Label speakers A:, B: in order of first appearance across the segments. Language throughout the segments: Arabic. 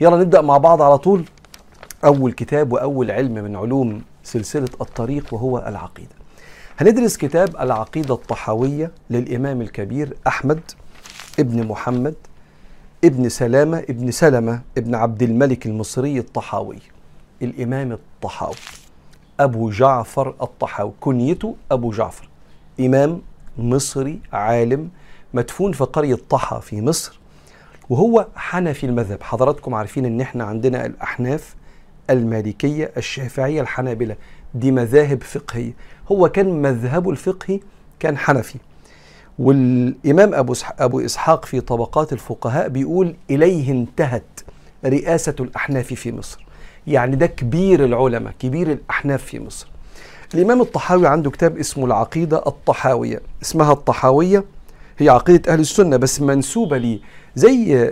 A: يلا نبدأ مع بعض على طول. أول كتاب وأول علم من علوم سلسلة الطريق وهو العقيدة. هندرس كتاب العقيدة الطحاوية للإمام الكبير أحمد ابن محمد ابن سلامة ابن سلمة ابن عبد الملك المصري الطحاوي الإمام الطحاوي. أبو جعفر الطحاوي كنيته أبو جعفر إمام مصري عالم مدفون في قرية طحا في مصر. وهو حنفي المذهب. حضراتكم عارفين إن إحنا عندنا الأحناف المالكية الشافعية الحنابلة. دي مذاهب فقهية. هو كان مذهبه الفقهي كان حنفي. والإمام أبو أبو إسحاق في طبقات الفقهاء بيقول إليه انتهت رئاسة الأحناف في مصر. يعني ده كبير العلماء كبير الأحناف في مصر. الإمام الطحاوي عنده كتاب اسمه العقيدة الطحاوية اسمها الطحاوية. هي عقيدة أهل السنة بس منسوبة ليه زي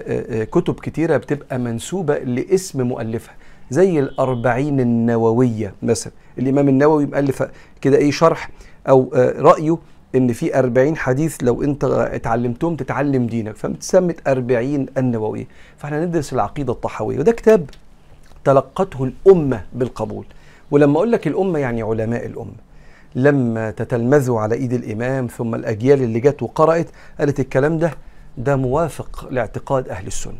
A: كتب كتيرة بتبقى منسوبة لاسم مؤلفها. زي الأربعين النووية مثلا. الإمام النووي مؤلف كده إيه شرح أو رأيه إن في أربعين حديث لو أنت اتعلمتهم تتعلم دينك. فمتسمت أربعين النووية. فإحنا ندرس العقيدة الطحاوية. وده كتاب تلقته الأمة بالقبول. ولما أقول لك الأمة يعني علماء الأمة. لما تتلمذوا على إيد الإمام ثم الأجيال اللي جت وقرأت قالت الكلام ده ده موافق لاعتقاد أهل السنة.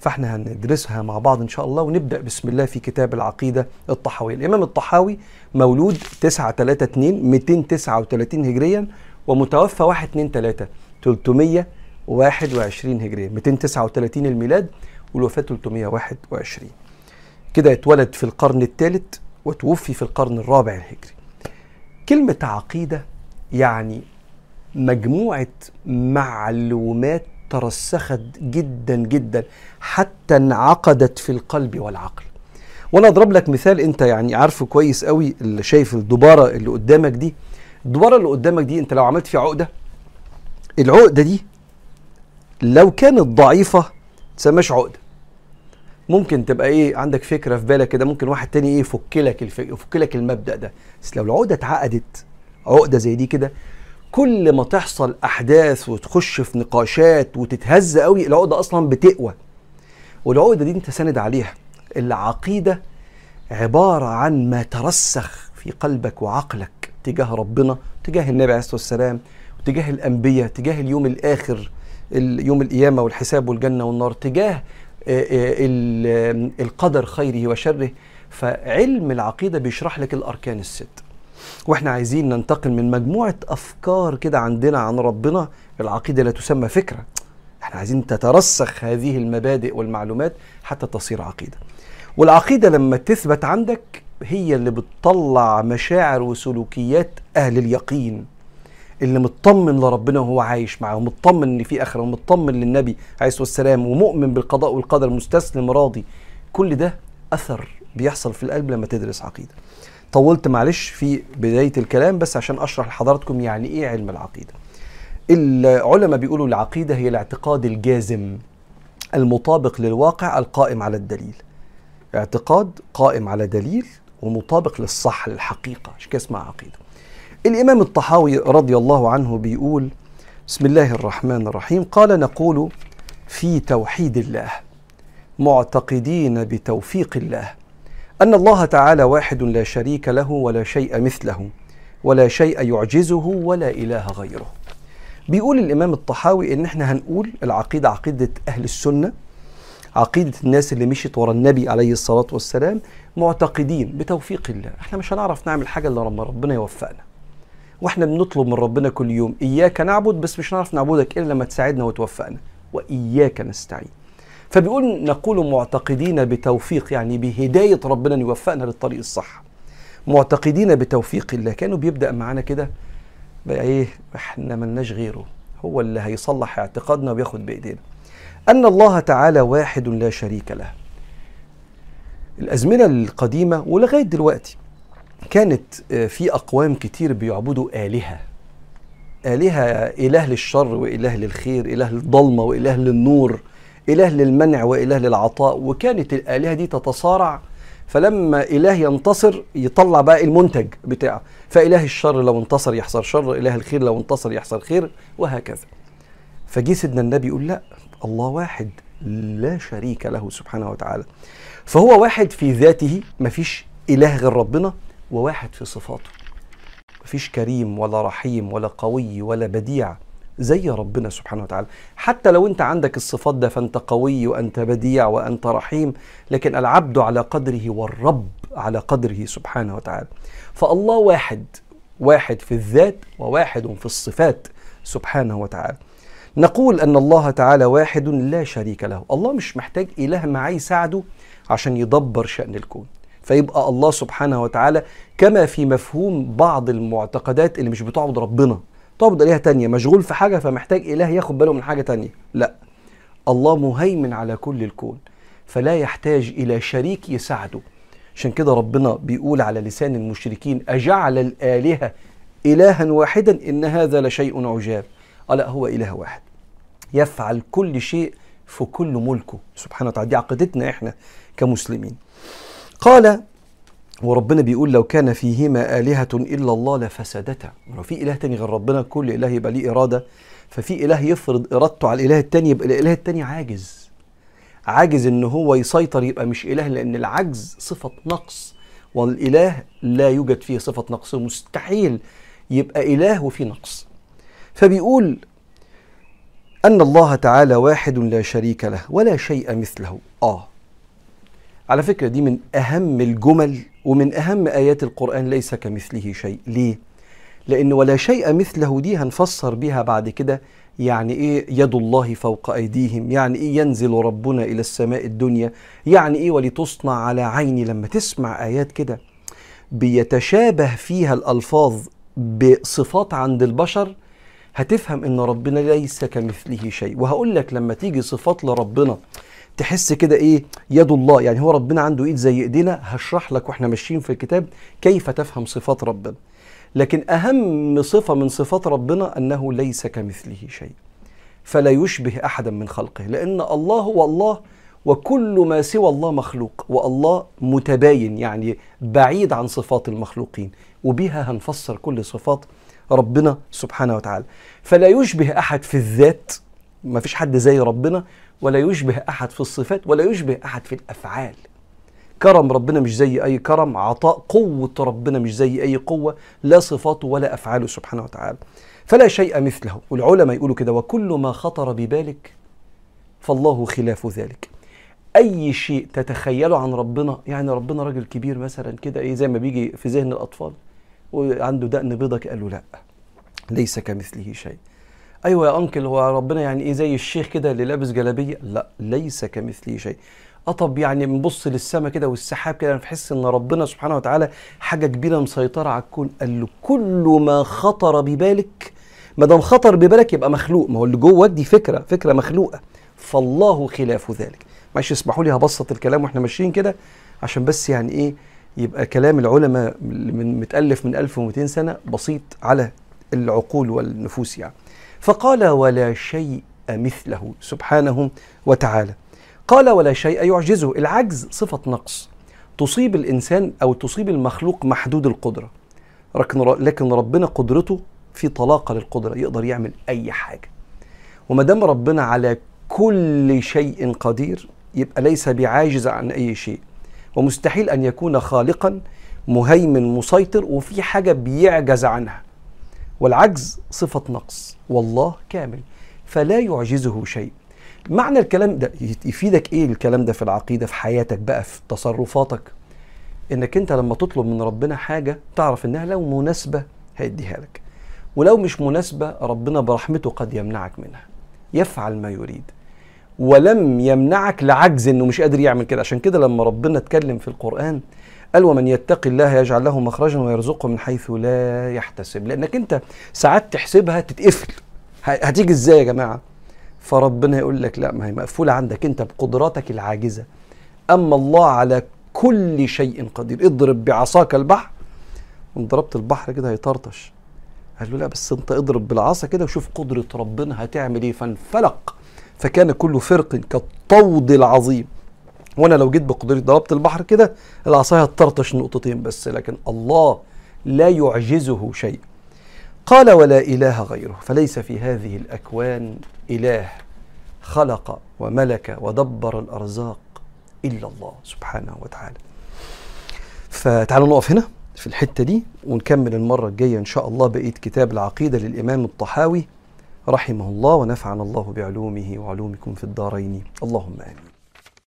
A: فإحنا هندرسها مع بعض إن شاء الله ونبدأ بسم الله في كتاب العقيدة الطحاوية. الإمام الطحاوي مولود 9 3 2 239 هجريا ومتوفى 1 2 3 321 هجريا 239 الميلاد والوفاة 321 كده اتولد في القرن الثالث وتوفي في القرن الرابع الهجري. كلمة عقيدة يعني مجموعة معلومات ترسخت جدا جدا حتى انعقدت في القلب والعقل. وأنا أضرب لك مثال أنت يعني عارفه كويس قوي اللي شايف الدبارة اللي قدامك دي. الدبارة اللي قدامك دي أنت لو عملت فيها عقدة العقدة دي لو كانت ضعيفة تسماش عقدة. ممكن تبقى إيه عندك فكرة في بالك كده ممكن واحد تاني إيه يفك لك الفك... يفك لك المبدأ ده. بس لو العقدة اتعقدت عقدة زي دي كده كل ما تحصل أحداث وتخش في نقاشات وتتهز قوي العقدة أصلا بتقوى. والعقدة دي أنت ساند عليها. العقيدة عبارة عن ما ترسخ في قلبك وعقلك تجاه ربنا تجاه النبي عليه الصلاة والسلام وتجاه الأنبياء تجاه اليوم الآخر يوم القيامة والحساب والجنة والنار تجاه القدر خيره وشره فعلم العقيدة بيشرح لك الأركان الست. وإحنا عايزين ننتقل من مجموعة أفكار كده عندنا عن ربنا العقيدة لا تسمى فكرة. إحنا عايزين تترسخ هذه المبادئ والمعلومات حتى تصير عقيدة. والعقيدة لما تثبت عندك هي اللي بتطلع مشاعر وسلوكيات أهل اليقين. اللي مطمن لربنا وهو عايش معاه ومطمن إن في آخرة ومطمن للنبي عليه الصلاة والسلام ومؤمن بالقضاء والقدر مستسلم راضي. كل ده أثر بيحصل في القلب لما تدرس عقيدة. طولت معلش في بداية الكلام بس عشان أشرح لحضراتكم يعني إيه علم العقيدة. العلماء بيقولوا العقيدة هي الاعتقاد الجازم المطابق للواقع القائم على الدليل. اعتقاد قائم على دليل ومطابق للصح للحقيقة. عشان كده اسمها عقيدة؟ الإمام الطحاوي رضي الله عنه بيقول بسم الله الرحمن الرحيم قال نقول في توحيد الله معتقدين بتوفيق الله أن الله تعالى واحد لا شريك له ولا شيء مثله ولا شيء يعجزه ولا إله غيره. بيقول الإمام الطحاوي إن إحنا هنقول العقيدة عقيدة أهل السنة عقيدة الناس اللي مشيت ورا النبي عليه الصلاة والسلام معتقدين بتوفيق الله. إحنا مش هنعرف نعمل حاجة إلا لما ربنا يوفقنا. وإحنا بنطلب من ربنا كل يوم إياك نعبد بس مش هنعرف نعبدك إلا لما تساعدنا وتوفقنا وإياك نستعين. فبيقول نقول معتقدين بتوفيق يعني بهداية ربنا يوفقنا للطريق الصح. معتقدين بتوفيق الله كانوا بيبدأ معانا كده بقى إيه إحنا ملناش غيره هو اللي هيصلح اعتقادنا وياخد بإيدينا. أن الله تعالى واحد لا شريك له. الأزمنة القديمة ولغاية دلوقتي كانت في أقوام كتير بيعبدوا آلهة. آلهة إله للشر وإله للخير إله للضلمة وإله للنور إله للمنع وإله للعطاء. وكانت الآلهة دي تتصارع فلما إله ينتصر يطلع بقى المنتج بتاعه. فإله الشر لو انتصر يحصل شر إله الخير لو انتصر يحصل خير وهكذا. فجي سيدنا النبي يقول لا الله واحد لا شريك له سبحانه وتعالى. فهو واحد في ذاته مفيش إله غير ربنا. وواحد في صفاته. مفيش كريم ولا رحيم ولا قوي ولا بديع زي ربنا سبحانه وتعالى. حتى لو انت عندك الصفات ده فانت قوي وانت بديع وانت رحيم لكن العبد على قدره والرب على قدره سبحانه وتعالى. فالله واحد واحد في الذات وواحد في الصفات سبحانه وتعالى. نقول أن الله تعالى واحد لا شريك له. الله مش محتاج إله معاه يساعده عشان يدبر شأن الكون. فيبقى الله سبحانه وتعالى كما في مفهوم بعض المعتقدات اللي مش بتعبد ربنا. تعبد آلهة تانية مشغول في حاجة فمحتاج إله ياخد باله من حاجة تانية. لا الله مهيمن على كل الكون فلا يحتاج إلى شريك يساعده. عشان كده ربنا بيقول على لسان المشركين أجعل الآلهة إلها واحدا إن هذا لشيء عجاب. ألا هو إله واحد. يفعل كل شيء في كل ملكه. سبحانه وتعالى دي عقيدتنا إحنا كمسلمين. قال وربنا بيقول لو كان فيهما آلهة إلا الله لفسدتا. لو في إله تاني غير ربنا كل إله يبقى ليه إرادة. ففي إله يفرض إرادته على الإله التاني يبقى الإله التاني عاجز. عاجز إن هو يسيطر يبقى مش إله لأن العجز صفة نقص. والإله لا يوجد فيه صفة نقص مستحيل يبقى إله وفيه نقص. فبيقول أن الله تعالى واحد لا شريك له ولا شيء مثله. آه. على فكرة دي من أهم الجمل ومن أهم آيات القرآن ليس كمثله شيء. ليه؟ لأن ولا شيء مثله دي هنفسر بيها بعد كده. يعني إيه؟ يد الله فوق أيديهم. يعني إيه؟ ينزل ربنا إلى السماء الدنيا. يعني إيه؟ ولتصنع على عيني. لما تسمع آيات كده بيتشابه فيها الألفاظ بصفات عند البشر هتفهم إن ربنا ليس كمثله شيء. وهقول لك لما تيجي صفات لربنا تحس كده إيه؟ يد الله. يعني هو ربنا عنده إيد زي إيدينا هشرح لك وإحنا ماشيين في الكتاب كيف تفهم صفات ربنا. لكن أهم صفة من صفات ربنا أنه ليس كمثله شيء فلا يشبه أحدا من خلقه لأن الله هو الله وكل ما سوى الله مخلوق والله متباين يعني بعيد عن صفات المخلوقين وبها هنفسر كل صفات ربنا سبحانه وتعالى. فلا يشبه أحد في الذات ما فيش حد زي ربنا ولا يشبه أحد في الصفات ولا يشبه أحد في الأفعال. كرم ربنا مش زي أي كرم عطاء قوة ربنا مش زي أي قوة لا صفاته ولا افعاله سبحانه وتعالى. فلا شيء مثله. والعلماء يقولوا كده وكل ما خطر ببالك فالله خلاف ذلك. أي شيء تتخيله عن ربنا يعني ربنا راجل كبير مثلا كده إيه زي ما بيجي في ذهن الأطفال وعنده دقن بيضة قال له لا ليس كمثله شيء. أيوه يا أنكل هو ربنا يعني إيه زي الشيخ كده اللي لابس جلابية؟ لا ليس كمثله شيء. طب يعني بنبص للسماء كده والسحاب كده نحس إن ربنا سبحانه وتعالى حاجة كبيرة مسيطرة على الكون. قال له كل ما خطر ببالك ما دام خطر ببالك يبقى مخلوق. ما هو اللي جوه دي فكرة فكرة مخلوقة. فالله خلاف ذلك. معلش اسمحوا لي هبسط الكلام وإحنا ماشيين كده عشان بس يعني إيه يبقى كلام العلماء من متألف من 1200 سنة بسيط على العقول والنفوس يعني. فقال ولا شيء مثله سبحانه وتعالى. قال ولا شيء يعجزه. العجز صفة نقص. تصيب الإنسان أو تصيب المخلوق محدود القدرة. لكن ربنا قدرته في طلاقة للقدرة يقدر يعمل أي حاجة. وما دام ربنا على كل شيء قدير يبقى ليس بعاجز عن أي شيء. ومستحيل أن يكون خالقا مهيمن مسيطر وفي حاجة بيعجز عنها. والعجز صفة نقص. والله كامل. فلا يعجزه شيء. معنى الكلام ده يفيدك إيه الكلام ده في العقيدة في حياتك بقى في تصرفاتك؟ إنك أنت لما تطلب من ربنا حاجة تعرف إنها لو مناسبة هيديها لك. ولو مش مناسبة ربنا برحمته قد يمنعك منها. يفعل ما يريد. ولم يمنعك لعجز إنه مش قادر يعمل كده. عشان كده لما ربنا اتكلم في القرآن قال ومن يتقي الله يجعل له مخرجا ويرزقه من حيث لا يحتسب. لأنك أنت ساعات تحسبها تتقفل. هتيجي إزاي يا جماعة؟ فربنا يقول لك لا ما هي مقفولة عندك أنت بقدراتك العاجزة. أما الله على كل شيء قدير. اضرب بعصاك البحر. وان ضربت البحر كده هيطرطش. قال له لا بس أنت اضرب بالعصا كده وشوف قدرة ربنا هتعمل إيه. فانفلق. فكان كل فرق كالطود العظيم. وأنا لو جيت بقدرتي ضربت البحر كده العصاية هتطرطش نقطتين بس لكن الله لا يعجزه شيء. قال ولا إله غيره فليس في هذه الأكوان إله خلق وملك ودبر الأرزاق إلا الله سبحانه وتعالى. فتعالوا نقف هنا في الحتة دي ونكمل المرة الجاية إن شاء الله بقية كتاب العقيدة للإمام الطحاوي رحمه الله ونفعنا الله بعلومه وعلومكم في الدارين. اللهم آمين.